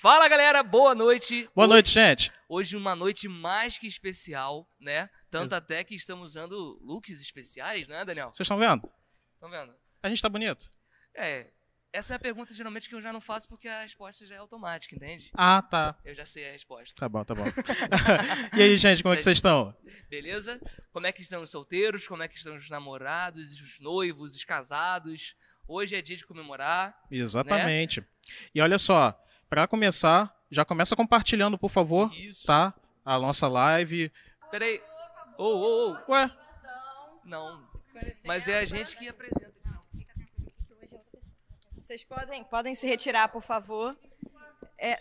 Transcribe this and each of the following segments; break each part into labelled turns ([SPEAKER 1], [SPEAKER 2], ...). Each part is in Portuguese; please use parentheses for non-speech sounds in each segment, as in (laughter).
[SPEAKER 1] Fala galera, boa noite.
[SPEAKER 2] Boa
[SPEAKER 1] hoje,
[SPEAKER 2] noite, gente.
[SPEAKER 1] Hoje uma noite mais que especial, né? Tanto até que estamos usando looks especiais, né, Daniel?
[SPEAKER 2] Vocês estão vendo?
[SPEAKER 1] Estão vendo?
[SPEAKER 2] A gente tá bonito.
[SPEAKER 1] É, essa é a pergunta geralmente que eu já não faço porque a resposta já é automática, entende?
[SPEAKER 2] Ah, tá.
[SPEAKER 1] Eu já sei a resposta.
[SPEAKER 2] Tá bom, tá bom. (laughs) (laughs) e aí, gente, como é que vocês estão?
[SPEAKER 1] Beleza? Como é que estão os solteiros? Como é que estão os namorados, os noivos, os casados? Hoje é dia de comemorar.
[SPEAKER 2] Exatamente. Né? E olha só, para começar, já começa compartilhando, por favor,
[SPEAKER 1] Isso.
[SPEAKER 2] tá? A nossa live.
[SPEAKER 1] Peraí. Ô, ô, ô.
[SPEAKER 2] Ué?
[SPEAKER 1] Não. Mas é a gente que apresenta.
[SPEAKER 3] Vocês podem, podem se retirar, por favor. É,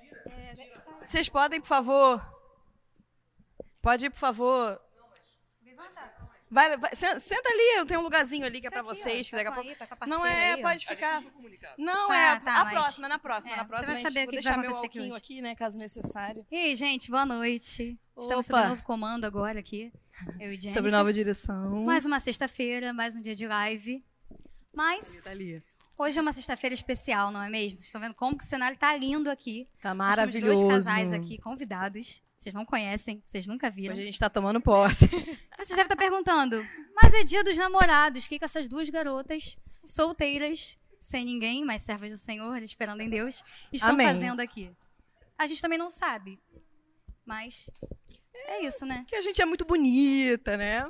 [SPEAKER 3] vocês podem, por favor. Pode ir, por favor. Vai, vai, senta ali, tem um lugarzinho ali que é pra
[SPEAKER 4] Tá aqui,
[SPEAKER 3] vocês.
[SPEAKER 4] ó,
[SPEAKER 3] que daqui a pouco.
[SPEAKER 4] aí, tá
[SPEAKER 3] não é,
[SPEAKER 4] aí,
[SPEAKER 3] pode ficar. Não
[SPEAKER 4] Tá,
[SPEAKER 3] é,
[SPEAKER 4] tá,
[SPEAKER 3] a
[SPEAKER 4] mas-
[SPEAKER 3] próxima, na próxima,
[SPEAKER 4] É,
[SPEAKER 3] na
[SPEAKER 4] você
[SPEAKER 3] próxima.
[SPEAKER 4] vai
[SPEAKER 3] a gente-
[SPEAKER 4] saber o
[SPEAKER 3] vou
[SPEAKER 4] que que
[SPEAKER 3] deixar
[SPEAKER 4] vai
[SPEAKER 3] meu
[SPEAKER 4] aqui
[SPEAKER 3] aqui, né, caso necessário.
[SPEAKER 4] E aí, gente, boa noite. Estamos
[SPEAKER 3] Opa.
[SPEAKER 4] sob novo comando agora aqui. Eu e Jennifer.
[SPEAKER 3] Sobre nova direção.
[SPEAKER 4] Mais uma sexta-feira, mais um dia de live. Mas
[SPEAKER 3] Tá ali.
[SPEAKER 4] hoje é uma sexta-feira especial, não é mesmo? Vocês estão vendo como que o cenário tá lindo aqui.
[SPEAKER 3] Tá
[SPEAKER 4] Nós temos
[SPEAKER 3] maravilhoso.
[SPEAKER 4] dois casais aqui convidados. Vocês não conhecem, vocês nunca viram.
[SPEAKER 3] Hoje a gente tá tomando posse. (laughs)
[SPEAKER 4] Vocês devem estar perguntando, mas é dia dos namorados. O que, que essas duas garotas solteiras, sem ninguém, mas servas do Senhor, esperando em Deus, estão
[SPEAKER 3] Amém.
[SPEAKER 4] fazendo aqui? A gente também não sabe. Mas é isso, né?
[SPEAKER 3] que a gente é muito bonita, né?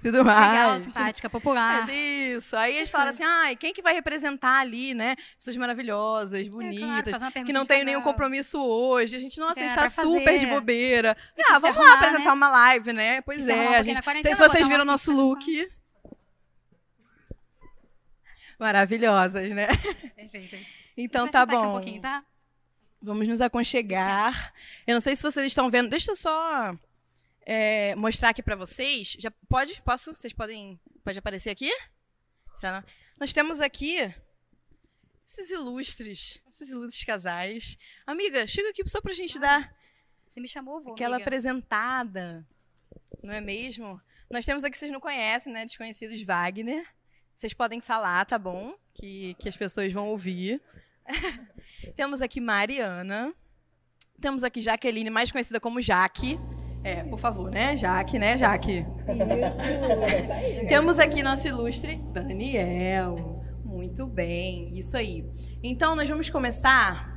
[SPEAKER 3] Tudo
[SPEAKER 4] Legal,
[SPEAKER 3] mais.
[SPEAKER 4] simpática, popular.
[SPEAKER 3] É isso. Aí eles falaram assim: ai, quem que vai representar ali, né? Pessoas maravilhosas,
[SPEAKER 4] É, claro,
[SPEAKER 3] bonitas,
[SPEAKER 4] uma pergunta
[SPEAKER 3] que não tem nenhum compromisso hoje. A gente, nossa, a
[SPEAKER 4] É,
[SPEAKER 3] gente
[SPEAKER 4] pra
[SPEAKER 3] tá super de bobeira.
[SPEAKER 4] Que
[SPEAKER 3] Ah, vamos lá
[SPEAKER 4] arrumar,
[SPEAKER 3] apresentar
[SPEAKER 4] né?
[SPEAKER 3] uma live, né? Pois é,
[SPEAKER 4] um
[SPEAKER 3] a gente. Não sei se vocês viram nosso look. Maravilhosas, né?
[SPEAKER 4] Perfeitas.
[SPEAKER 3] Então tá bom.
[SPEAKER 4] Um pouquinho, tá?
[SPEAKER 3] Vamos nos aconchegar. Eu não sei se vocês estão vendo. Deixa eu só é, mostrar aqui pra vocês. Já pode? Posso? Vocês podem? Pode aparecer aqui? Tá? Nós temos aqui esses ilustres, esses ilustres casais. Amiga, chega aqui só pra gente dar
[SPEAKER 4] Você me chamou, vou,
[SPEAKER 3] aquela
[SPEAKER 4] amiga.
[SPEAKER 3] apresentada, não é mesmo? Nós temos aqui, vocês não conhecem, né? Desconhecidos Wagner. Vocês podem falar, tá bom? Que, que as pessoas vão ouvir. (laughs) temos aqui Mariana. Temos aqui Jaqueline, mais conhecida como Jaque. É, por favor, né? Jaque, né, Jaque? Isso. Temos aqui nosso ilustre Daniel. Muito bem, isso aí. Então, nós vamos começar.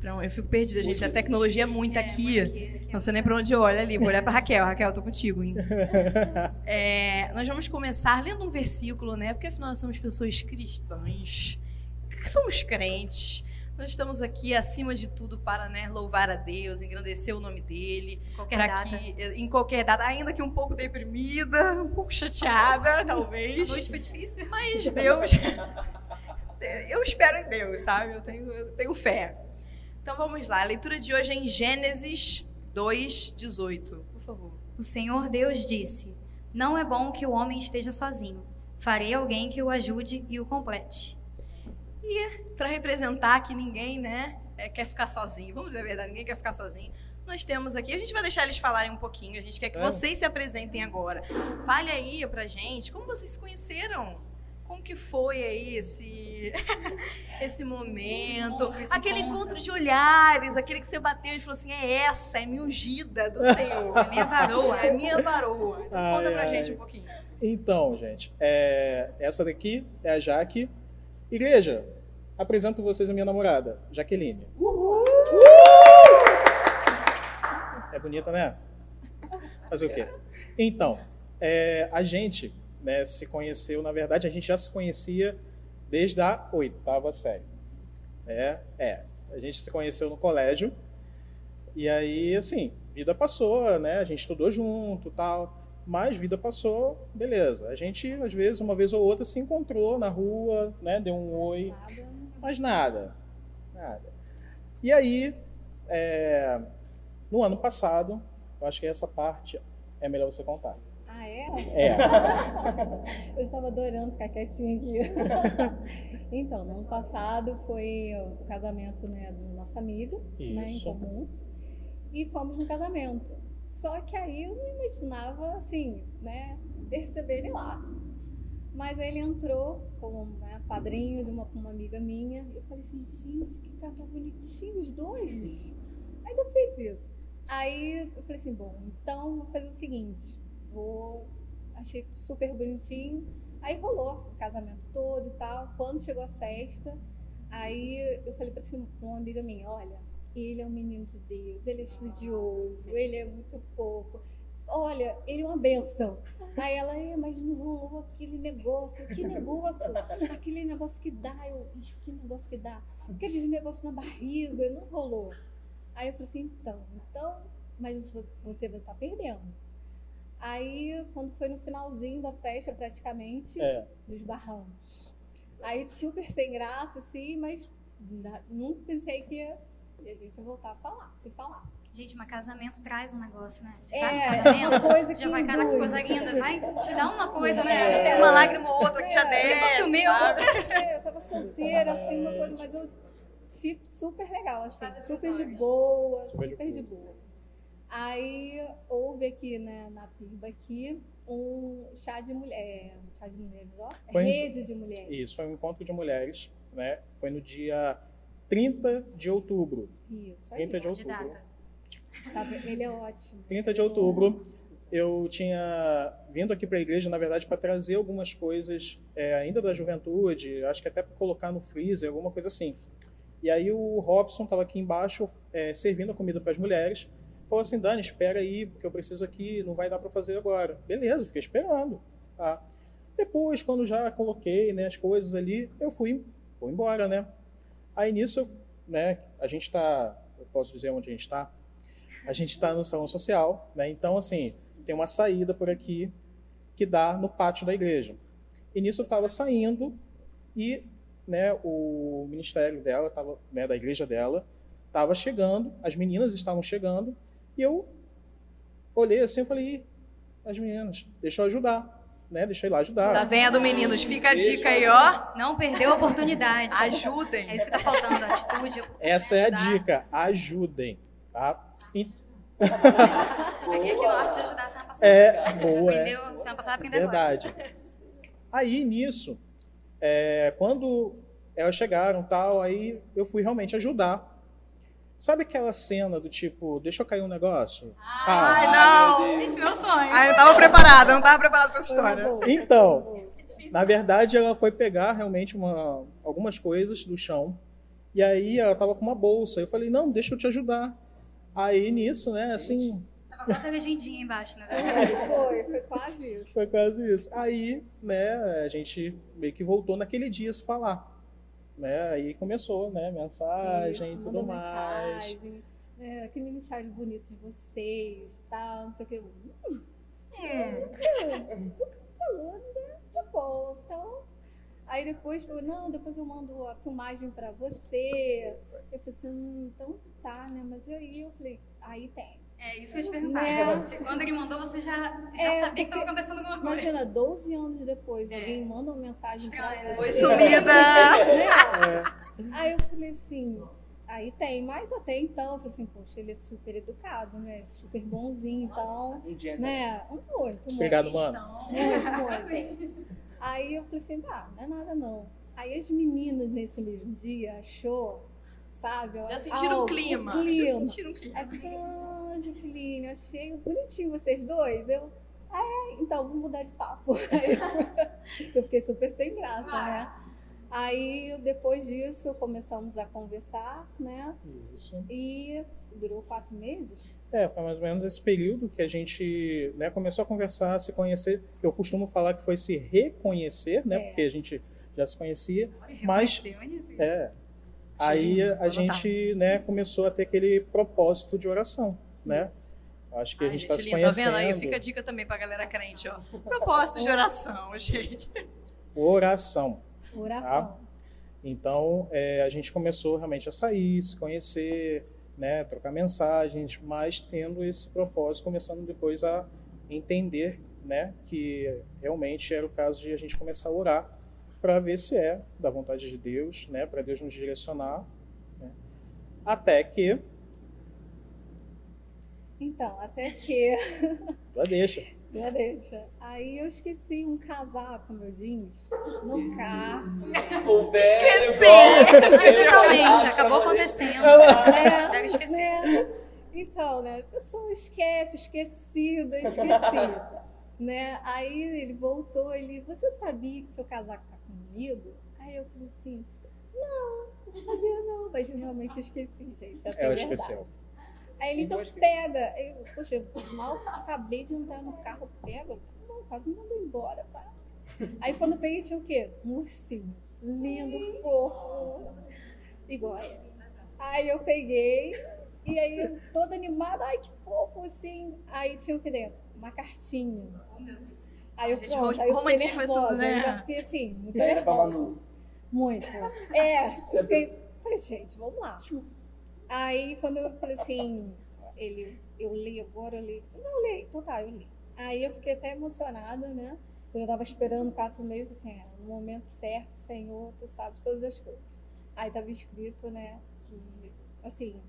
[SPEAKER 3] Pronto, Eu fico perdida, gente. A tecnologia é muito aqui. Não sei nem pra onde eu olho ali. Vou olhar pra Raquel. Raquel, eu tô contigo, hein? (laughs) É, nós vamos começar lendo um versículo, né? Porque afinal nós somos pessoas cristãs. Somos crentes. Nós estamos aqui, acima de tudo, para né, louvar a Deus, engrandecer o nome dele.
[SPEAKER 4] Qualquer data.
[SPEAKER 3] que, em qualquer data, ainda que um pouco deprimida, um pouco chateada, (laughs)
[SPEAKER 4] A
[SPEAKER 3] talvez.
[SPEAKER 4] noite foi difícil.
[SPEAKER 3] Mas (laughs) Deus. (laughs) Eu espero em Deus, sabe? Eu tenho, eu tenho fé. Então vamos lá. A leitura de hoje é em Gênesis 2, 18. Por favor.
[SPEAKER 4] O Senhor Deus disse: Não é bom que o homem esteja sozinho. Farei alguém que o ajude e o complete.
[SPEAKER 3] Para representar que ninguém, né, é, quer ficar sozinho. Vamos dizer a verdade, ninguém quer ficar sozinho. Nós temos aqui, a gente vai deixar eles falarem um pouquinho, a gente quer que
[SPEAKER 2] É.
[SPEAKER 3] vocês se apresentem agora. Fale aí pra gente, como vocês se conheceram? Como que foi aí esse (laughs) esse momento?
[SPEAKER 4] encontro, esse
[SPEAKER 3] aquele
[SPEAKER 4] encontro.
[SPEAKER 3] encontro de olhares, aquele que você bateu e falou assim: "É essa, é minha ungida do (laughs) Senhor".
[SPEAKER 4] É minha varoa.
[SPEAKER 3] É minha varoa. Então
[SPEAKER 5] Ai,
[SPEAKER 3] conta pra
[SPEAKER 5] ai.
[SPEAKER 3] gente um pouquinho.
[SPEAKER 5] Então, gente, é, essa daqui é a Jaque. Igreja, apresento vocês a minha namorada, Jaqueline.
[SPEAKER 3] Uhul!
[SPEAKER 5] É bonita, né? Fazer o quê? Então, é, a gente né, se conheceu, na verdade, a gente já se conhecia desde a oitava série. É, é. A gente se conheceu no colégio. E aí, assim, vida passou, né? A gente estudou junto tal. Mas vida passou, beleza. A gente, às vezes, uma vez ou outra, se encontrou na rua, né? Deu um oi. Mas nada. Nada. E aí, é, no ano passado, eu acho que essa parte é melhor você contar.
[SPEAKER 6] Ah, é?
[SPEAKER 5] É. (laughs)
[SPEAKER 6] Eu estava adorando ficar quietinha aqui. (laughs) então, no ano passado foi o casamento né, do nosso amigo, né, em comum. E fomos no casamento. Só que aí eu não imaginava, assim, né, perceber ele lá. Mas aí ele entrou como né, padrinho de uma, uma amiga minha. Eu falei assim, gente, que casal bonitinho os dois. Ele fez isso. Aí eu falei assim, bom, então vou fazer o seguinte, vou. Achei super bonitinho. Aí rolou o casamento todo e tal. Quando chegou a festa, aí eu falei pra assim, uma amiga minha, olha, ele é um menino de Deus, ele é estudioso, ele é muito fofo. Olha, ele é uma benção. Aí ela, é, mas não rolou aquele negócio. Que negócio? Aquele negócio que dá. Eu, que negócio que dá? Aquele negócio na barriga, não rolou. Aí eu falei assim, então, então, mas você vai estar perdendo. Aí, quando foi no finalzinho da festa, praticamente,
[SPEAKER 5] É.
[SPEAKER 6] nos barramos. Aí, super sem graça, assim, mas nunca pensei que a gente ia voltar a falar, se falar.
[SPEAKER 4] Gente, mas casamento traz um negócio, né? Você
[SPEAKER 6] É,
[SPEAKER 4] vai no
[SPEAKER 6] uma
[SPEAKER 4] casamento,
[SPEAKER 6] coisa
[SPEAKER 4] você já vai,
[SPEAKER 6] induz.
[SPEAKER 4] coisa linda. Vai te dar uma coisa,
[SPEAKER 3] Já
[SPEAKER 4] né?
[SPEAKER 3] tem uma lágrima ou outra que já
[SPEAKER 6] É,
[SPEAKER 3] desce.
[SPEAKER 4] se fosse o meu? (laughs)
[SPEAKER 6] É, eu tava solteira, assim, uma coisa, mas eu super legal, assim,
[SPEAKER 4] Faz
[SPEAKER 6] super de boa,
[SPEAKER 5] Super de
[SPEAKER 6] de boa. Aí houve aqui, né, na PIBA aqui, um chá de mulher, é, um chá de mulheres, ó,
[SPEAKER 5] Foi-
[SPEAKER 6] rede de mulheres.
[SPEAKER 5] Isso foi um encontro de mulheres, né? Foi no dia 30 de outubro.
[SPEAKER 6] Isso, aí,
[SPEAKER 5] 30 de
[SPEAKER 4] de
[SPEAKER 5] outubro.
[SPEAKER 4] data.
[SPEAKER 6] Tá ele é ótimo.
[SPEAKER 5] 30 de outubro, eu tinha vindo aqui para a igreja, na verdade, para trazer algumas coisas é, ainda da juventude, acho que até para colocar no freezer, alguma coisa assim. E aí o Robson estava aqui embaixo é, servindo a comida para as mulheres. Falou assim, Dani, espera aí, porque eu preciso aqui, não vai dar para fazer agora. Beleza, fiquei esperando. Tá? Depois, quando já coloquei né, as coisas ali, eu fui, fui embora, né? Aí nisso, né, a gente está, eu posso dizer onde a gente está? A gente está no salão social, né? Então, assim, tem uma saída por aqui que dá no pátio da igreja. E nisso eu estava saindo e, né, o ministério dela, tava, né, da igreja dela, estava chegando, as meninas estavam chegando e eu olhei assim e falei, "Ih, as meninas, deixa eu ajudar, né? Deixa eu ir lá ajudar.
[SPEAKER 3] Tá vendo, meninos? Fica a dica aí, ó.
[SPEAKER 4] Não perdeu a oportunidade.
[SPEAKER 3] Ajudem.
[SPEAKER 4] É isso que tá faltando, atitude.
[SPEAKER 5] Essa é a dica, ajudem, tá? E-
[SPEAKER 4] Aqui, aqui no Arte de Ajudar semana passada.
[SPEAKER 5] É, boa, é.
[SPEAKER 4] Aprendeu, semana passada aprendeu agora.
[SPEAKER 5] Verdade. Aí nisso, é, quando elas chegaram tal, aí eu fui realmente ajudar. Sabe aquela cena do tipo, deixa eu cair um negócio? Ah,
[SPEAKER 3] Ai, não.
[SPEAKER 4] Gente, meu sonho.
[SPEAKER 3] Ai, eu não tava preparada, eu não tava preparada pra essa história. (laughs)
[SPEAKER 5] Então,
[SPEAKER 6] boa.
[SPEAKER 5] Na verdade, ela foi pegar realmente uma, algumas coisas do chão. E aí ela tava com uma bolsa. Eu falei, não, deixa eu te ajudar. Aí nisso, né, assim,
[SPEAKER 4] Tava quase a legendinha embaixo, né?
[SPEAKER 6] É, foi, foi quase isso.
[SPEAKER 5] foi quase isso. Aí, né, a gente meio que voltou naquele dia a se falar. Né, aí começou, né, mensagem e tudo mais.
[SPEAKER 6] Mensagem, é, que mensagem bonita de vocês, tal, não sei o que. Hum,
[SPEAKER 3] Hum,
[SPEAKER 6] falou, né? Tá bom, então. Aí depois falou, não, depois eu mando a filmagem pra você. Eu falei assim, hum, então tá, né? Mas aí eu falei, aí tem.
[SPEAKER 4] É isso que eu ia te perguntar.
[SPEAKER 6] Né?
[SPEAKER 4] Se quando ele mandou, você já, já
[SPEAKER 6] É,
[SPEAKER 4] sabia que tava
[SPEAKER 6] porque-
[SPEAKER 4] acontecendo alguma coisa.
[SPEAKER 6] Imagina, 12 anos depois,
[SPEAKER 4] É.
[SPEAKER 6] alguém manda uma mensagem
[SPEAKER 4] Estranho, né?
[SPEAKER 3] Foi
[SPEAKER 6] você.
[SPEAKER 3] sumida. (laughs)
[SPEAKER 6] Né?
[SPEAKER 5] É,
[SPEAKER 6] Aí eu falei assim, aí tem, mas até então, eu falei assim, poxa, ele é super educado, né? Super bonzinho, então,
[SPEAKER 1] Um dia
[SPEAKER 6] né? Muito, muito.
[SPEAKER 5] Obrigado, mano.
[SPEAKER 6] Muito, muito. (laughs) Aí eu falei assim, ah, não é nada não. Aí as meninas nesse mesmo dia achou, sabe?
[SPEAKER 3] Já sentiram o
[SPEAKER 6] algo,
[SPEAKER 3] clima.
[SPEAKER 6] o clima.
[SPEAKER 3] Já sentiram o clima.
[SPEAKER 6] Aí falei, ah, achei bonitinho vocês dois. Eu, ah, é, então, vamos mudar de papo. Eu, (laughs) eu fiquei super sem graça, né? Aí, depois disso, começamos a conversar, né?
[SPEAKER 5] Isso.
[SPEAKER 6] E durou quatro meses.
[SPEAKER 5] É, foi mais ou menos esse período que a gente né, começou a conversar, se conhecer. Eu costumo falar que foi se reconhecer, né?
[SPEAKER 6] É.
[SPEAKER 5] Porque a gente já se conhecia. Mas-. É. Aí a gente né, começou a ter aquele propósito de oração, né? Acho que a
[SPEAKER 3] Ai,
[SPEAKER 5] gente está se
[SPEAKER 3] linda, tá
[SPEAKER 5] conhecendo.
[SPEAKER 3] vendo aí? Fica a dica também pra galera crente, ó. Propósito de oração, (laughs) gente.
[SPEAKER 5] Oração.
[SPEAKER 6] Oração.
[SPEAKER 5] Então, é, a gente começou realmente a sair, se conhecer, né, trocar mensagens, mas tendo esse propósito, começando depois a entender, né, que realmente era o caso de a gente começar a orar para ver se é da vontade de Deus, né, para Deus nos direcionar, né, até que
[SPEAKER 6] Então, até (laughs) que
[SPEAKER 5] já deixa.
[SPEAKER 6] Já deixa. Aí eu esqueci um casaco, meu jeans, no carro.
[SPEAKER 1] O velho
[SPEAKER 3] Esqueci!
[SPEAKER 1] gosta.
[SPEAKER 4] Acidentalmente, acabou acontecendo.
[SPEAKER 6] É,
[SPEAKER 4] Deve esquecer.
[SPEAKER 6] né? Então, né? A pessoa esquece, esquecida, esqueci. né? Aí ele voltou, ele, você sabia que seu casaco tá comigo? Aí eu falei assim, não, não sabia não, mas eu realmente esqueci, gente. Essa é,
[SPEAKER 5] Ela
[SPEAKER 6] verdade.
[SPEAKER 5] esqueceu.
[SPEAKER 6] Aí ele, então pega. Eu, poxa, eu mal acabei de entrar no carro, pega. Não, quase mandou embora, pá. Aí quando eu peguei tinha o quê? Um ursinho. Lindo, fofo. Igual. Aí eu peguei, e aí toda animada, ai que fofo, assim. Aí tinha o que dentro? Uma cartinha. Aí eu, pronto, aí eu fiquei
[SPEAKER 3] romantismo é tudo,
[SPEAKER 6] nervosa.
[SPEAKER 3] né?
[SPEAKER 6] Eu já fiquei assim, muito nervosa. Muito. (laughs) É, eu fiquei, falei, gente, vamos lá. Aí quando eu falei assim, ele, eu li agora, eu li. Não, eu li, então tá, eu li. Aí eu fiquei até emocionada, né? Eu tava esperando quatro meses, assim, é, no momento certo, Senhor, tu sabes todas as coisas. Aí tava escrito, né, que, assim,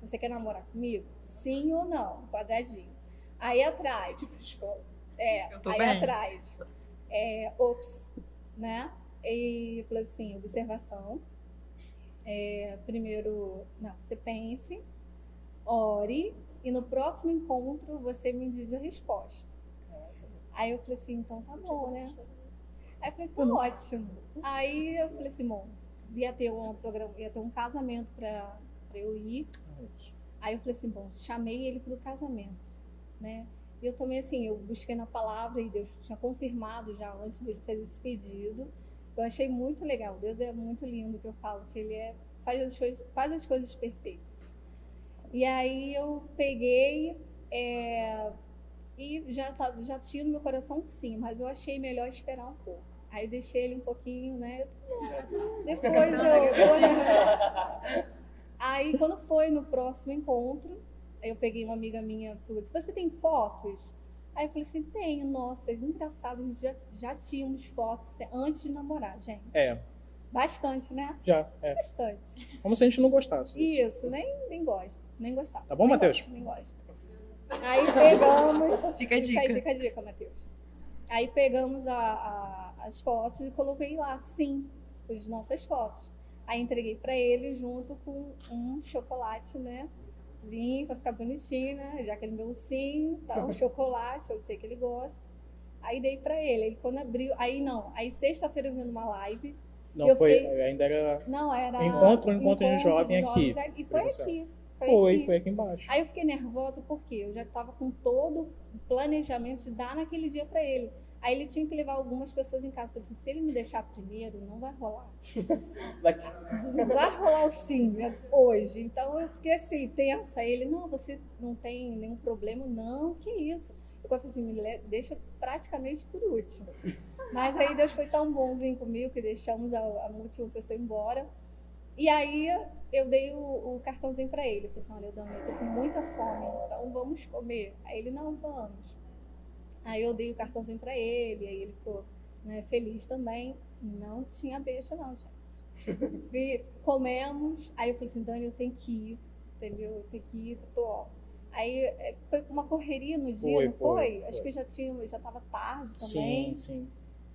[SPEAKER 6] você quer namorar comigo? Sim ou não? Quadradinho. Aí atrás. É,
[SPEAKER 3] Eu tô
[SPEAKER 6] aí
[SPEAKER 3] bem.
[SPEAKER 6] atrás. É, ops, né? E eu falei assim, observação. É, primeiro, não, você pense, ore, e no próximo encontro você me diz a resposta. Aí eu falei assim, então tá bom, né? Aí eu falei, tá ótimo. Aí eu falei assim, bom, ia ter um programa, ia ter um casamento pra, pra eu ir. Aí eu falei assim, bom, chamei ele pro casamento, né? E eu também, assim, eu busquei na palavra e Deus tinha confirmado já antes dele fazer esse pedido. Eu achei muito legal. Deus é muito lindo, que eu falo que ele é, faz, as coisas, faz as coisas perfeitas. E aí eu peguei é, e já, tá, já tinha no meu coração sim, mas eu achei melhor esperar um pouco. Aí deixei ele um pouquinho, né? Depois eu. (laughs) Aí quando foi no próximo encontro, eu peguei uma amiga minha e falou assim, você tem fotos? Aí eu falei assim, tenho, nossa, engraçado, a gente já, já tínhamos fotos antes de namorar, gente.
[SPEAKER 5] É,
[SPEAKER 6] Bastante, né?
[SPEAKER 5] já, é.
[SPEAKER 6] Bastante.
[SPEAKER 5] Como se a gente não gostasse.
[SPEAKER 6] Isso, nem, nem gosto, nem gostava.
[SPEAKER 5] Tá bom,
[SPEAKER 6] Nem
[SPEAKER 5] Matheus?
[SPEAKER 6] gosto, Nem gosto. Aí pegamos. (laughs)
[SPEAKER 3] Fica a
[SPEAKER 6] Isso aí
[SPEAKER 3] dica.
[SPEAKER 6] fica a dica, Matheus. Aí pegamos a- a- as fotos e coloquei lá, sim, as nossas fotos. Aí entreguei pra ele junto com um chocolate, né? Zinho, pra ficar bonitinho, né? Já que ele meu ursinho, tá? Um (laughs) chocolate, eu sei que ele gosta. Aí dei pra ele. Ele quando abriu. Aí não. Aí sexta-feira eu vi numa live.
[SPEAKER 5] Não, foi,
[SPEAKER 6] fiquei-
[SPEAKER 5] ainda era...
[SPEAKER 6] Não, era.
[SPEAKER 5] Encontro, encontro de jovem
[SPEAKER 6] de
[SPEAKER 5] aqui,
[SPEAKER 6] E foi aqui.
[SPEAKER 5] Foi,
[SPEAKER 6] aqui.
[SPEAKER 5] foi aqui embaixo.
[SPEAKER 6] Aí eu fiquei nervosa porque eu já estava com todo o planejamento de dar naquele dia para ele. Aí ele tinha que levar algumas pessoas em casa. Eu falei assim, se ele me deixar primeiro, não vai rolar. (laughs) Não vai rolar o sim né, hoje. Então eu fiquei assim, tensa. Aí ele, não, você não tem nenhum problema. Não, que isso. Eu falei assim, me deixa praticamente por último. Mas aí Deus foi tão bonzinho comigo que deixamos a, a última pessoa embora. E aí eu dei o, o cartãozinho para ele. Eu falei assim, olha, Dani, eu tô com muita fome, então vamos comer. Aí ele, não, vamos. Aí eu dei o cartãozinho para ele, aí ele ficou né, feliz também. Não tinha beijo não, gente. (laughs) Vi- Comemos, aí eu falei assim, Dani, eu tenho que ir, entendeu? Eu tenho que ir, eu tô, ó. Aí é, foi uma correria no dia,
[SPEAKER 5] Foi,
[SPEAKER 6] não
[SPEAKER 5] foi,
[SPEAKER 6] foi?
[SPEAKER 5] foi.
[SPEAKER 6] Acho que já tinha, já tava tarde também.
[SPEAKER 5] Sim, sim.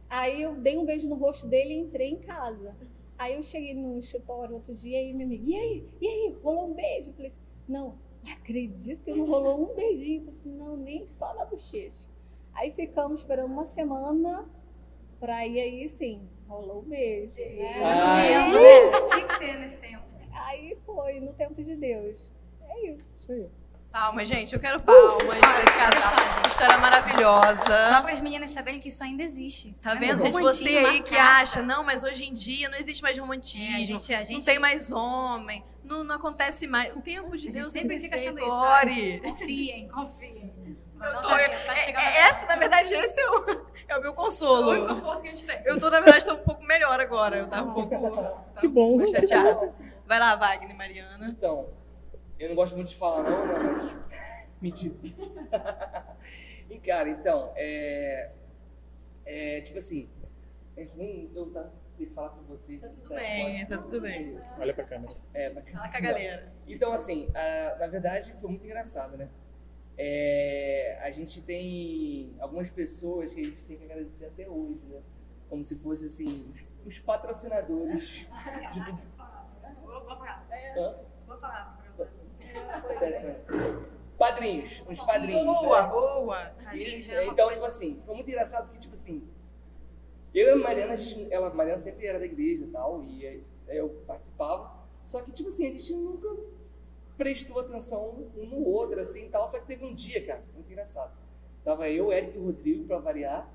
[SPEAKER 6] Aí eu dei um beijo no rosto dele e entrei em casa. Aí eu cheguei no escritório outro dia e minha amiga, e aí? E aí? Rolou um beijo? Eu falei assim, não acredito que não rolou um beijinho. Eu falei assim, não, nem só na bochecha. Aí ficamos esperando uma semana pra ir aí, sim, rolou um beijo. né?
[SPEAKER 4] Tinha que ser nesse tempo.
[SPEAKER 6] Aí foi, no tempo de Deus. É isso.
[SPEAKER 5] Isso aí.
[SPEAKER 3] Palmas, gente. Eu quero palmas pra esse casal. História maravilhosa.
[SPEAKER 4] Só para as meninas saberem que isso ainda existe.
[SPEAKER 3] Tá vendo, gente?
[SPEAKER 4] Romantismo
[SPEAKER 3] Você aí que acha, não, mas hoje em dia não existe mais
[SPEAKER 4] É, a
[SPEAKER 3] romantismo.
[SPEAKER 4] gente, a gente
[SPEAKER 3] Não tem mais homem, não, não acontece mais. O tempo de
[SPEAKER 4] A gente
[SPEAKER 3] Deus
[SPEAKER 4] sempre
[SPEAKER 3] é
[SPEAKER 4] fica
[SPEAKER 3] perfeito.
[SPEAKER 4] achando isso,
[SPEAKER 3] Ore.
[SPEAKER 4] Confiem, confiem.
[SPEAKER 3] Eu tô-
[SPEAKER 4] tá- tá
[SPEAKER 3] é- é- essa, na verdade, esse é o, (laughs) é o meu consolo.
[SPEAKER 4] o conforto que a gente tem.
[SPEAKER 3] Eu tô, na verdade, tô um pouco melhor agora. Eu tava um pouco. (laughs) tava
[SPEAKER 5] Que bom.
[SPEAKER 3] um pouco chateada. Vai lá, Wagner, Mariana.
[SPEAKER 1] Então, eu não gosto muito de falar não, né, mas... (laughs) Mentira. e, cara, então, é... É, tipo assim, é ruim eu tá, ter que falar com vocês.
[SPEAKER 3] Tá tudo bem, tá tudo bem.
[SPEAKER 5] Olha pra câmera.
[SPEAKER 1] É, mas...
[SPEAKER 3] Fala com a galera.
[SPEAKER 1] Então, assim, ah, na verdade, foi muito engraçado, né? É, a gente tem algumas pessoas que a gente tem que agradecer até hoje, né? Como se fosse assim, os, os patrocinadores (laughs) de tudo. Hã? Interessante. Padrinhos, uns padrinhos.
[SPEAKER 3] Boa, boa.
[SPEAKER 1] E,
[SPEAKER 4] é
[SPEAKER 1] então,
[SPEAKER 4] coisa-
[SPEAKER 1] tipo assim, foi muito engraçado porque, tipo assim, eu e a Mariana, a gente, ela, a Mariana sempre era da igreja e tal, e aí eu participava, só que, tipo assim, a gente nunca prestou atenção um no outro, assim, tal, só que teve um dia, cara, muito engraçado. Tava eu, Eric e Rodrigo, pra variar,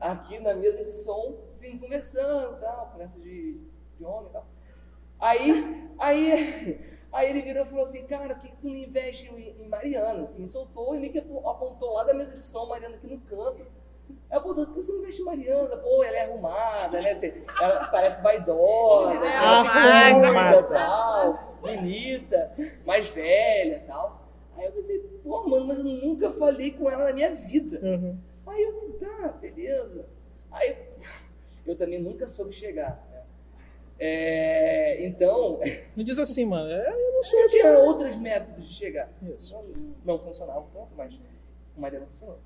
[SPEAKER 1] aqui na mesa de som, assim, conversando tal, conversa de, de homem tal. Aí, aí, (laughs) aí ele virou e falou assim, cara, por que, que tu não investe em, em Mariana? Assim, soltou e meio que apo- apontou lá da mesa de som, Mariana aqui no canto. Aí apontou, por que você não investe em Mariana? Pô, ela é arrumada, né? Assim, ela parece vaidosa, assim, ela se
[SPEAKER 5] Arrumada.
[SPEAKER 1] tal, bonita, mais velha e tal. Aí eu pensei, pô, mano, mas eu nunca falei com ela na minha vida.
[SPEAKER 5] Uhum.
[SPEAKER 1] Aí eu, tá, beleza. Aí eu também nunca soube chegar. né? É, então,
[SPEAKER 5] Não diz assim, mano. é, eu não sou
[SPEAKER 1] eu
[SPEAKER 5] assim.
[SPEAKER 1] tinha outros métodos de chegar.
[SPEAKER 5] Isso.
[SPEAKER 1] Não, não funcionavam tanto, mas com Mariana funcionou.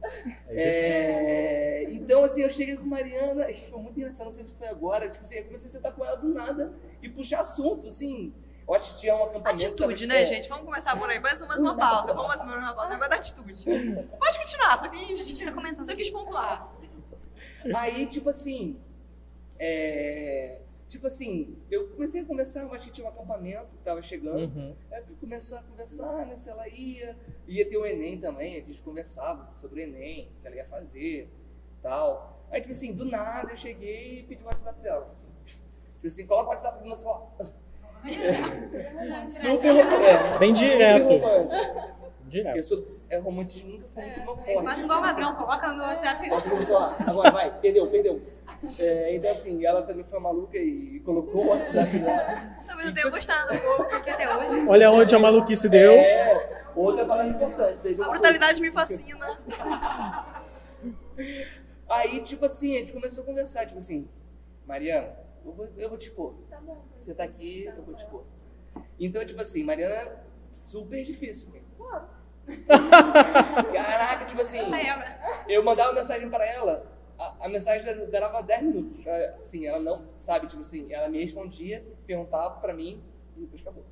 [SPEAKER 1] É, então, assim, eu cheguei com Mariana, e foi muito engraçado, não sei se foi agora, tipo assim, eu comecei a sentar com ela do nada e puxar assunto, assim. Eu acho que tinha um acampamento.
[SPEAKER 3] Atitude, né,
[SPEAKER 1] é,
[SPEAKER 3] gente? Vamos começar por aí. Mais, uma pauta. Vamos mais uma pauta. Agora da atitude. Pode continuar, só
[SPEAKER 4] A gente fica comentando.
[SPEAKER 3] só quis pontuar.
[SPEAKER 1] Aí, tipo assim, é, tipo assim, eu comecei a conversar, eu acho que tinha um acampamento que tava chegando.
[SPEAKER 5] Uhum.
[SPEAKER 1] Aí eu começar a conversar, né, se ela ia. Ia ter o Enem também, a gente conversava sobre o Enem, o que ela ia fazer, tal. Aí, tipo assim, do nada eu cheguei e pedi o WhatsApp dela, assim. Tipo assim, coloca o WhatsApp no meu celular. (laughs) Super, é,
[SPEAKER 5] Bem direto.
[SPEAKER 1] romântico.
[SPEAKER 5] Direto.
[SPEAKER 1] Eu sou, é, romantismo nunca foi muito meu
[SPEAKER 4] É
[SPEAKER 1] forte.
[SPEAKER 4] quase igual o ladrão, coloca no WhatsApp.
[SPEAKER 1] Agora vai, perdeu, perdeu. É, então assim, ela também foi maluca e colocou o WhatsApp dela.
[SPEAKER 3] Talvez eu tenha gostado um pouco.
[SPEAKER 4] Aqui até hoje.
[SPEAKER 5] Olha onde a maluquice deu.
[SPEAKER 1] É, outra palavra importante, seja
[SPEAKER 3] A brutalidade me fascina. (laughs)
[SPEAKER 1] Aí, tipo assim, a gente começou a conversar, tipo assim, Mariana, eu vou, eu vou te expor. Você tá aqui, eu vou te expor. Então, tipo assim, Mariana, super difícil. Claro. (laughs) Caraca, tipo assim, eu mandava mensagem pra ela, a, a mensagem durava 10 minutos. É, Assim, ela não, sabe, tipo assim, ela me respondia, perguntava pra mim e depois acabou.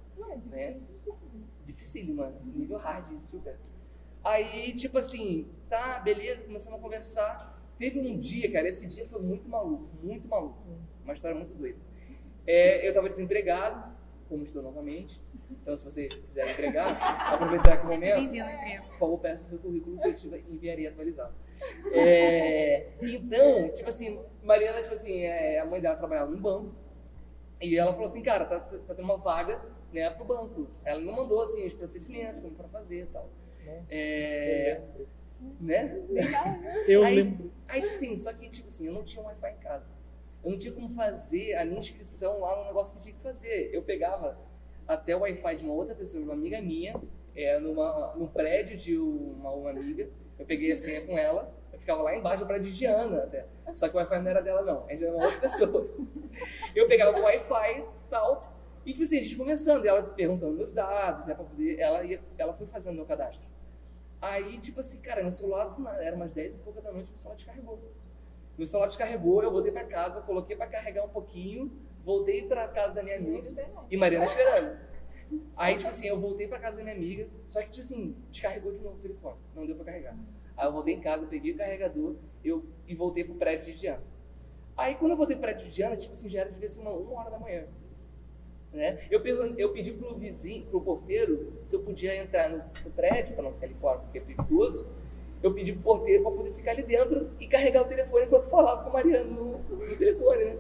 [SPEAKER 1] né? Dificílimo, mano. Nível hard, super. Aí, tipo assim, tá, beleza, começamos a conversar. Teve um dia, cara, esse dia foi muito maluco, muito maluco. Uma história muito doida. É, eu tava desempregado, como estou novamente. Então, se você quiser empregar, (laughs) aproveitar aqui o momento. Por favor, peça o seu currículo que eu te enviaria atualizado. É, então, tipo assim, Mariana, tipo assim, é, a mãe dela trabalhava num banco. E ela falou assim, cara, tá, tá tendo uma vaga né, pro banco. Ela não mandou assim, os procedimentos, como pra fazer e tal. É, né?
[SPEAKER 5] Eu
[SPEAKER 1] aí,
[SPEAKER 5] lembro.
[SPEAKER 1] Aí, tipo assim, só que, tipo assim, eu não tinha um Wi-Fi em casa. Eu não tinha como fazer a minha inscrição lá no negócio que tinha que fazer. Eu pegava até o Wi-Fi de uma outra pessoa, uma amiga minha, é, numa, num prédio de uma, uma amiga. Eu peguei a senha com ela, eu ficava lá embaixo, no prédio de Diana até. Só que o Wi-Fi não era dela, não, era de uma outra pessoa. (laughs) Eu pegava o Wi-Fi e tal, e tipo assim, a gente conversando, ela perguntando meus dados, né, pra poder. Ela, ia, ela foi fazendo meu cadastro. Aí, tipo assim, cara, meu celular, era umas 10 e pouca da noite, meu celular descarregou. Meu celular descarregou, eu voltei pra casa, coloquei pra carregar um pouquinho, voltei pra casa da minha amiga e Mariana esperando. Aí, tipo assim, eu voltei pra casa da minha amiga, só que, tipo assim, descarregou de novo o telefone, não deu pra carregar. Aí eu voltei em casa, peguei o carregador eu, e voltei pro prédio de Diana. Aí, quando eu voltei pro prédio de Diana, tipo assim, já era devia ser uma, uma hora da manhã. Né? Eu, eu pedi pro vizinho, pro porteiro, se eu podia entrar no, no prédio, para não ficar ali fora, porque é perigoso. Eu pedi pro porteiro para poder ficar ali dentro e carregar o telefone enquanto falava com o Mariano no, no telefone, né?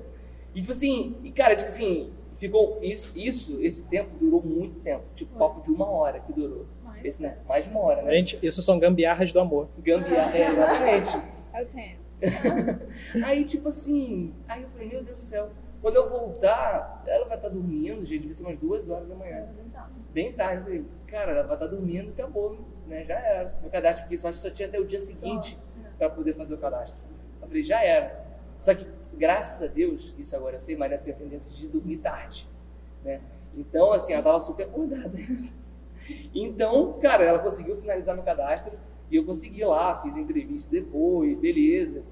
[SPEAKER 1] E tipo assim, e cara, tipo assim, ficou isso, isso, esse tempo durou muito tempo, tipo papo de uma hora que durou. Esse, né? Mais de uma hora, né?
[SPEAKER 5] Gente, isso são gambiarras do amor.
[SPEAKER 1] Gambiarra, é, exatamente.
[SPEAKER 6] Eu tenho. (laughs)
[SPEAKER 1] Aí, tipo assim, aí eu falei, meu Deus do céu, quando eu voltar, ela vai estar dormindo, gente, vai ser umas duas horas da manhã. Bem tarde, eu falei, cara, ela vai estar dormindo, acabou, né? Já era. Meu cadastro, porque só, só tinha até o dia seguinte para poder fazer o cadastro. Eu falei, já era. Só que, graças a Deus, isso agora eu sei, Maria tem a tendência de dormir tarde, né? Então, assim, ela tava super acordada. (laughs) Então, cara, ela conseguiu finalizar meu cadastro e eu consegui lá, fiz entrevista depois, beleza.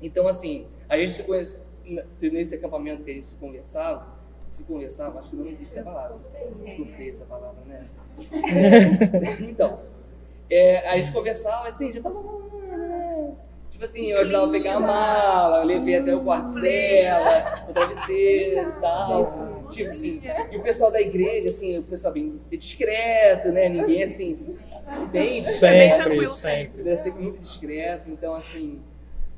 [SPEAKER 1] Então, assim, a gente se conhece, nesse acampamento que a gente se conversava, se conversava, acho que não existe essa palavra. Ficou feia essa palavra, né? (laughs) então, é, a gente conversava assim, já tava. Tipo assim, eu ajudava a pegar a mala, eu levei até o quarto dela, o travesseiro e tal. Tipo assim, e o pessoal da igreja, assim, o pessoal bem discreto, né? Ninguém assim, bem
[SPEAKER 5] Sempre,
[SPEAKER 3] tranquilo
[SPEAKER 5] sempre.
[SPEAKER 1] deve ser muito discreto. Então, assim,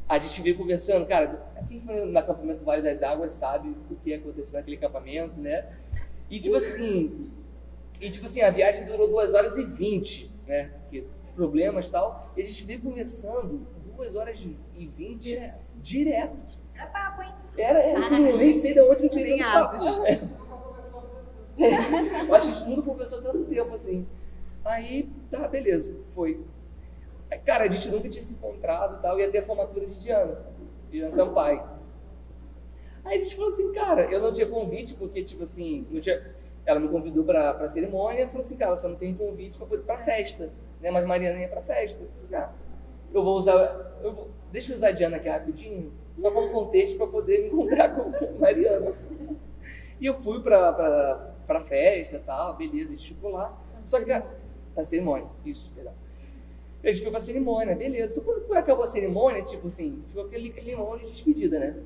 [SPEAKER 1] a gente veio conversando, cara, quem foi no acampamento Vale das Águas sabe o que aconteceu naquele acampamento, né? E tipo assim, e tipo assim, a viagem durou 2 horas e 20, né? Porque os problemas e tal. E a gente veio conversando 2 horas e 20 direto. direto.
[SPEAKER 4] É papo, hein?
[SPEAKER 1] Era assim, eu nem sei de onde eu tirei tanto papo.
[SPEAKER 3] Alinhados.
[SPEAKER 1] É. Eu acho que a gente nunca conversou tanto tempo assim. Aí, tá, beleza, foi. Aí, cara, a gente nunca tinha se encontrado e tal, ia ter a formatura de Diana, Diana Sampaio. Aí a gente falou assim, cara, eu não tinha convite, porque, tipo assim, não tinha... ela me convidou pra, pra cerimônia, falou assim, cara, eu só não tenho convite pra, poder- pra festa, né? Mas Mariana ia pra festa. Eu falei assim, ah, eu vou usar, eu vou- deixa eu usar a Diana aqui rapidinho, só como contexto pra poder me encontrar com a Mariana. E eu fui pra, pra festa e tal, beleza, a gente ficou lá. Só que, pra cerimônia, isso, perdão. A gente foi pra cerimônia, beleza. Só quando acabou a cerimônia, tipo assim, ficou aquele clima de despedida, né?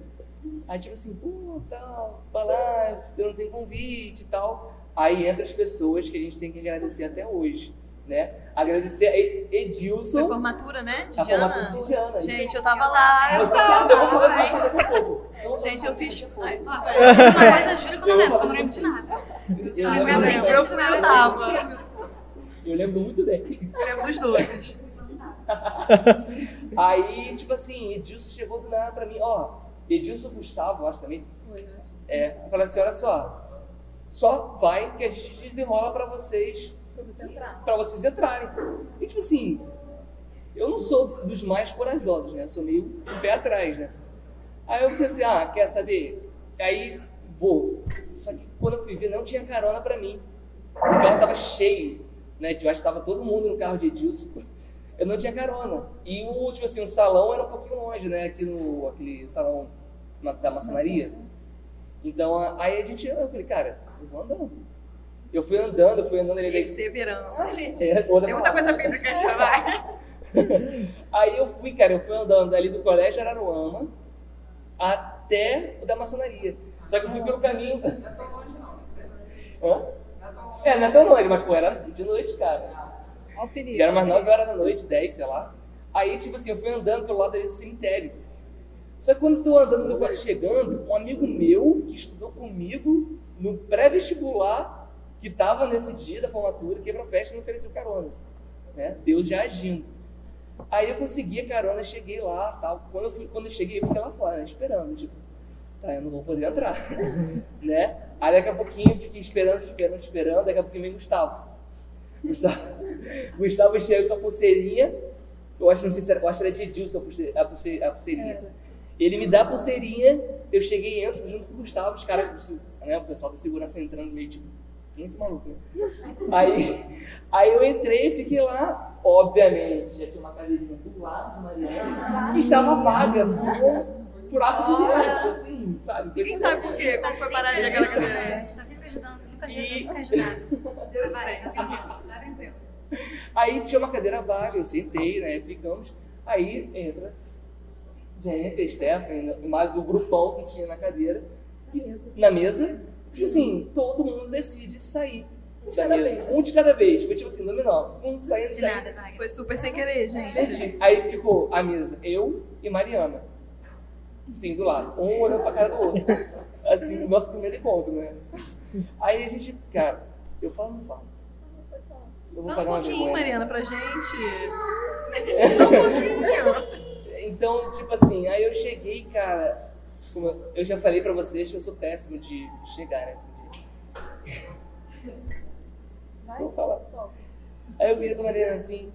[SPEAKER 1] Aí, tipo assim, pô, tal, vai lá, eu não tenho convite e tal. Aí entra as pessoas que a gente tem que agradecer até hoje, né? Agradecer a E-
[SPEAKER 3] Foi
[SPEAKER 1] Edilson,
[SPEAKER 3] formatura, né? De
[SPEAKER 1] a formatura
[SPEAKER 3] Diana.
[SPEAKER 1] de Diana.
[SPEAKER 3] Gente, eu tava lá. Eu
[SPEAKER 1] Você
[SPEAKER 3] tava.
[SPEAKER 1] sabe, eu vou falar pra você daqui a pouco. Então,
[SPEAKER 3] Gente, eu fiz. Ai,
[SPEAKER 4] Ó, se eu fiz uma coisa, eu juro que eu não lembro, porque eu não lembro de nada.
[SPEAKER 1] Eu
[SPEAKER 4] Eu
[SPEAKER 1] lembro,
[SPEAKER 4] lembro
[SPEAKER 3] eu fui, eu tava.
[SPEAKER 1] eu lembro muito bem.
[SPEAKER 3] eu lembro dos doces. (laughs)
[SPEAKER 1] Aí, tipo assim, Edilson chegou do nada pra mim, ó, Edilson Gustavo, eu acho também. É, falou assim, olha só, só vai que a gente desenrola pra vocês,
[SPEAKER 6] Pra você
[SPEAKER 1] vocês entrarem. E tipo assim, eu não sou dos mais corajosos, né? Eu sou meio um pé atrás, né? Aí eu falei assim, ah, quer saber? Aí, vou. Só que quando eu fui ver, não tinha carona pra mim. O carro tava cheio, né? Eu acho que estava todo mundo no carro de Edilson. Eu não tinha carona. E o, tipo assim, o salão era um pouquinho longe, né? Aqui no aquele salão da maçonaria. Então, aí a gente, eu falei, cara, eu vou andando. Eu fui andando, eu fui andando ali.
[SPEAKER 3] Perseverança, gente.
[SPEAKER 1] É, outra
[SPEAKER 3] Tem muita coisa bíblica aqui, vai. (laughs)
[SPEAKER 1] Aí eu fui, cara, eu fui andando ali do colégio Araruama até o da maçonaria. Só que eu fui pelo caminho. Hã? É, não é tão longe, mas pô, era de noite, cara.
[SPEAKER 6] Olha o perigo.
[SPEAKER 1] Já era umas 9 horas da noite, 10, sei lá. Aí, tipo assim, eu fui andando pelo lado ali do cemitério. Só que quando eu tô andando, eu quase chegando, um amigo meu que estudou comigo no pré-vestibular, que tava nesse dia da formatura, quebra festa, me ofereceu carona. Né? Deus já agindo. Aí eu consegui a carona, cheguei lá tal. Quando eu, fui, quando eu cheguei, eu fiquei lá fora, né, esperando. Tipo, tá, eu não vou poder entrar. (laughs) né? Aí daqui a pouquinho eu fiquei esperando, esperando, esperando. Daqui a pouquinho vem Gustavo. Gustavo, (laughs) Gustavo chega com a pulseirinha. Eu acho, não sei se era, eu acho que era de Edilson a pulse- a, pulse- a pulseirinha. Ele me dá a pulseirinha, eu cheguei e entro junto com o Gustavo, os caras, né, o pessoal da segurança entrando meio tipo, quem é esse maluco, né? Aí, aí eu entrei, fiquei lá, obviamente, já tinha uma cadeirinha do lado de Mariana, que estava vaga por, ato de Deus, assim, sabe?
[SPEAKER 3] Ninguém sabe por quê, foi a maravilha daquela
[SPEAKER 4] A
[SPEAKER 3] cadeira.
[SPEAKER 4] gente tá sempre ajudando, nunca ajuda,
[SPEAKER 3] E-
[SPEAKER 4] nunca ajudado.
[SPEAKER 3] Deus tem.
[SPEAKER 4] assim.
[SPEAKER 1] Aí tinha uma cadeira vaga, eu sentei, né? Ficamos. Aí entra Jennifer, Stephanie, mais o grupão que tinha na cadeira, na mesa. Tipo assim, todo mundo decide sair da mesa. Um de cada vez. Foi tipo assim, dominó. Um saindo,
[SPEAKER 4] De
[SPEAKER 1] saindo.
[SPEAKER 4] nada, vai.
[SPEAKER 3] Foi super sem querer, gente.
[SPEAKER 1] Aí ficou a mesa, eu e Mariana. Sim, do lado. Um olhando pra cara do outro. Assim, nosso primeiro encontro, né? Aí a gente, cara, eu falo, não falo. Eu vou
[SPEAKER 3] Fala
[SPEAKER 1] pagar
[SPEAKER 3] um pouquinho,
[SPEAKER 1] vergonha.
[SPEAKER 3] Mariana, pra gente. (laughs) Só um pouquinho.
[SPEAKER 1] Então, tipo assim, aí eu cheguei, cara. Como eu- já falei pra vocês que eu sou péssimo de chegar nesse dia. Vou falar. Aí eu virei pra Mariana assim: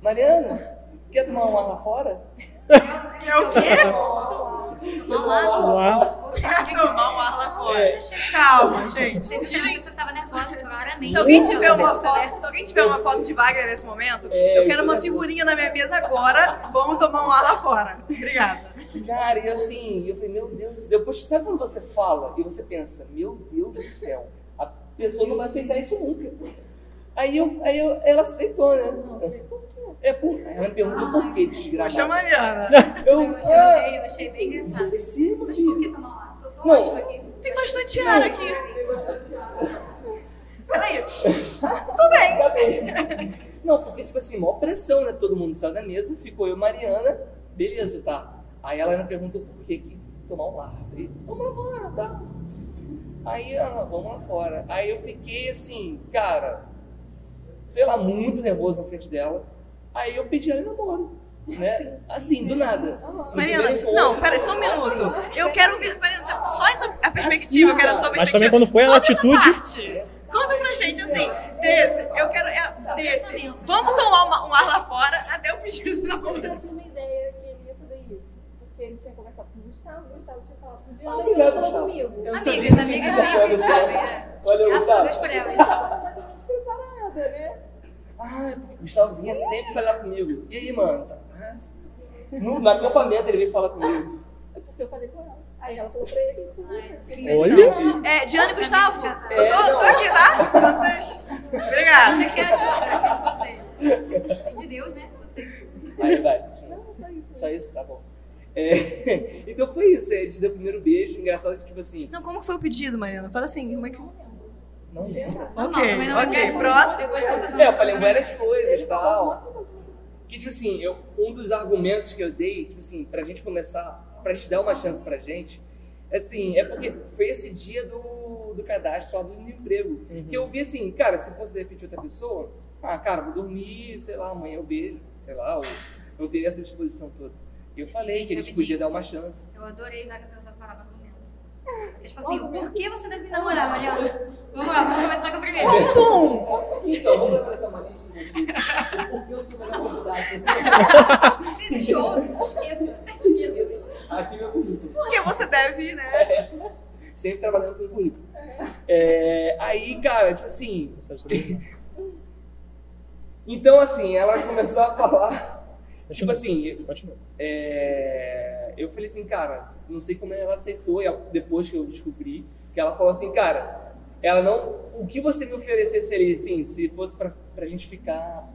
[SPEAKER 1] Mariana, quer tomar um ar lá fora?
[SPEAKER 3] É o quê?
[SPEAKER 4] Vamos lá.
[SPEAKER 5] Uau.
[SPEAKER 3] Tomar um ar lá fora.
[SPEAKER 1] É.
[SPEAKER 3] Calma, gente.
[SPEAKER 4] Você que pessoa tava nervosa, claramente.
[SPEAKER 3] Se alguém tiver uma foto, se alguém tiver uma foto de Wagner nesse momento,
[SPEAKER 1] É,
[SPEAKER 3] eu quero uma figurinha na minha mesa agora. Vamos tomar um ar lá fora. Obrigada.
[SPEAKER 1] Cara, e eu assim, eu falei, meu Deus do céu. Depois, sabe quando você fala e você pensa, meu Deus do céu, a pessoa não vai aceitar isso nunca. Aí, eu, aí eu, ela aceitou, né? É por, aí ela me perguntou por que
[SPEAKER 3] Poxa,
[SPEAKER 1] desgramado.
[SPEAKER 3] Mariana. (laughs)
[SPEAKER 1] Eu,
[SPEAKER 4] Eu achei, eu achei, eu achei bem engraçado.
[SPEAKER 1] Sim,
[SPEAKER 4] Mas por que tomar lá? Tô, tô
[SPEAKER 1] Não.
[SPEAKER 4] aqui.
[SPEAKER 3] Tem bastante ar aqui. Peraí. Tudo bem. (laughs)
[SPEAKER 1] Tá bem. Não, porque, tipo assim, maior pressão, né? Todo mundo saiu da mesa, ficou eu e Mariana, beleza, tá. Aí ela me perguntou por que, que tomar um ar. Eu falei, vamos lá fora, tá. Aí ela, vamos lá fora. Aí eu fiquei assim, cara, sei lá, muito nervoso na frente dela. Aí eu pedi ela em namoro, né? Assim, do nada.
[SPEAKER 3] Mariana, não, peraí, só um minuto. Eu quero ver, Mariana, só essa a perspectiva, eu quero a sua
[SPEAKER 5] Mas
[SPEAKER 3] perspectiva.
[SPEAKER 5] também quando foi a
[SPEAKER 3] Só
[SPEAKER 5] atitude-.
[SPEAKER 3] Conta pra gente assim, desse, eu quero, é, desse. Vamos tomar uma- um ar lá fora até eu pedir o sinal.
[SPEAKER 6] Eu uma ideia que ele ia fazer isso. Porque ele tinha conversado com o Gustavo, o Gustavo tinha falado com o
[SPEAKER 1] Obrigado,
[SPEAKER 6] ele falou
[SPEAKER 1] Gustavo.
[SPEAKER 6] comigo.
[SPEAKER 1] Eu
[SPEAKER 4] Amigas, amigas sempre sabem, né? Graças a. Deus por elas.
[SPEAKER 6] Eu tava mais ou menos preparada, né?
[SPEAKER 1] Ah, porque o Gustavo vinha sempre falar comigo. E aí, mano? Tá? No, no acampamento ele veio falar comigo.
[SPEAKER 6] Acho que eu falei com ela. Aí ela falou pra ele
[SPEAKER 5] Olha.
[SPEAKER 3] É, Diana e Gustavo,
[SPEAKER 4] Amigos
[SPEAKER 3] eu tô, tô aqui, tá? Vocês. Obrigada.
[SPEAKER 4] Manda que ajuda você. E de Deus, né? Você.
[SPEAKER 1] Aí vai.
[SPEAKER 6] Não, só isso.
[SPEAKER 1] Só isso? Tá bom. É, (laughs) então foi isso, a gente deu o primeiro beijo. Engraçado que, tipo assim,
[SPEAKER 3] Não, como que foi o pedido, Mariana? Fala assim, como é que...
[SPEAKER 1] não lembro.
[SPEAKER 4] Não,
[SPEAKER 3] Ok,
[SPEAKER 4] também não
[SPEAKER 3] ok,
[SPEAKER 4] não-
[SPEAKER 3] próximo.
[SPEAKER 4] Depois de tantas
[SPEAKER 1] É, eu falei várias coisas e tal. Que, tipo assim, eu, um dos argumentos que eu dei, tipo assim, pra gente começar, pra gente dar uma chance pra gente, é assim, é porque foi esse dia do, do cadastro lá do emprego. Que eu vi assim, cara, se fosse de repente outra pessoa, ah, cara, vou dormir, sei lá, amanhã eu beijo, sei lá, ou não teria essa disposição toda. Eu falei
[SPEAKER 4] Gente,
[SPEAKER 1] que a gente
[SPEAKER 4] rapidinho.
[SPEAKER 1] podia dar uma chance.
[SPEAKER 4] Eu adorei Vaga transar com a palavra. É tipo assim, o porquê você deve me namorar, Mariana? Vamos lá, vamos começar com o primeiro.
[SPEAKER 3] Ponto um.
[SPEAKER 1] Então, vamos levar essa malícia. Por que eu sou melhor candidato?
[SPEAKER 4] Se existe outros, esqueça. Esqueça.
[SPEAKER 1] Aqui meu currículo.
[SPEAKER 3] Porque você deve, né?
[SPEAKER 1] Sempre trabalhando com currículo. É, aí, cara, tipo assim. Então, assim, ela começou a falar. Tipo assim,
[SPEAKER 5] Continua.
[SPEAKER 1] é, eu falei assim, cara, não sei como ela aceitou, e depois que eu descobri, que ela falou assim, cara, ela não. O que você me oferecer seria assim, se fosse pra, pra gente ficar.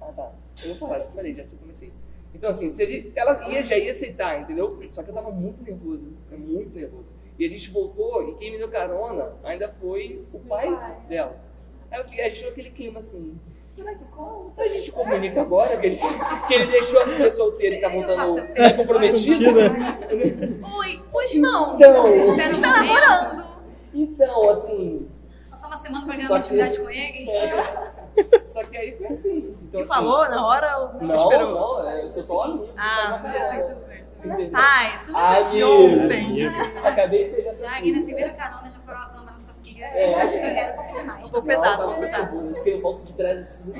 [SPEAKER 1] Ah, tá. Eu vou falar, já falei, já sei comecei. Então, assim, se a gente- ela ia, já ia aceitar, entendeu? Só que eu tava muito nervoso, né, muito nervoso. E a gente voltou, e quem me deu carona ainda foi o pai dela. Aí eu a gente aquele clima assim.
[SPEAKER 6] Será que cola?
[SPEAKER 1] A gente comunica agora que ele, que ele deixou a filha solteira e tá voltando comprometido.
[SPEAKER 3] Oi, pois não.
[SPEAKER 1] Então,
[SPEAKER 3] Está namorando.
[SPEAKER 1] então, assim.
[SPEAKER 4] Passar uma semana pra ganhar uma
[SPEAKER 1] que-
[SPEAKER 4] atividade com ele.
[SPEAKER 1] é, só que aí foi assim. Então,
[SPEAKER 3] E
[SPEAKER 1] assim,
[SPEAKER 3] falou na hora ou
[SPEAKER 1] Não,
[SPEAKER 3] esperou?
[SPEAKER 1] não, é, eu sou só um amigo.
[SPEAKER 3] Ah, dia seguinte tudo bem.
[SPEAKER 1] Entendeu?
[SPEAKER 3] Ah, isso não é de ontem.
[SPEAKER 1] Acabei de pegar essa
[SPEAKER 4] Já aqui na primeira carona já falou, tô namorando sua filha.
[SPEAKER 1] É.
[SPEAKER 4] Acho que era um pouco demais.
[SPEAKER 3] Um pouco pesado, um pouco pesado.
[SPEAKER 1] Fiquei um pouco de trás assim.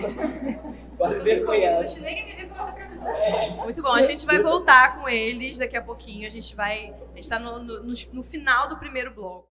[SPEAKER 1] Quase vergonhado.
[SPEAKER 4] continuei a me ver com outra pessoa.
[SPEAKER 3] Muito bom, a gente vai voltar com eles daqui a pouquinho. A gente vai. A gente tá no, no, no- no final do primeiro bloco.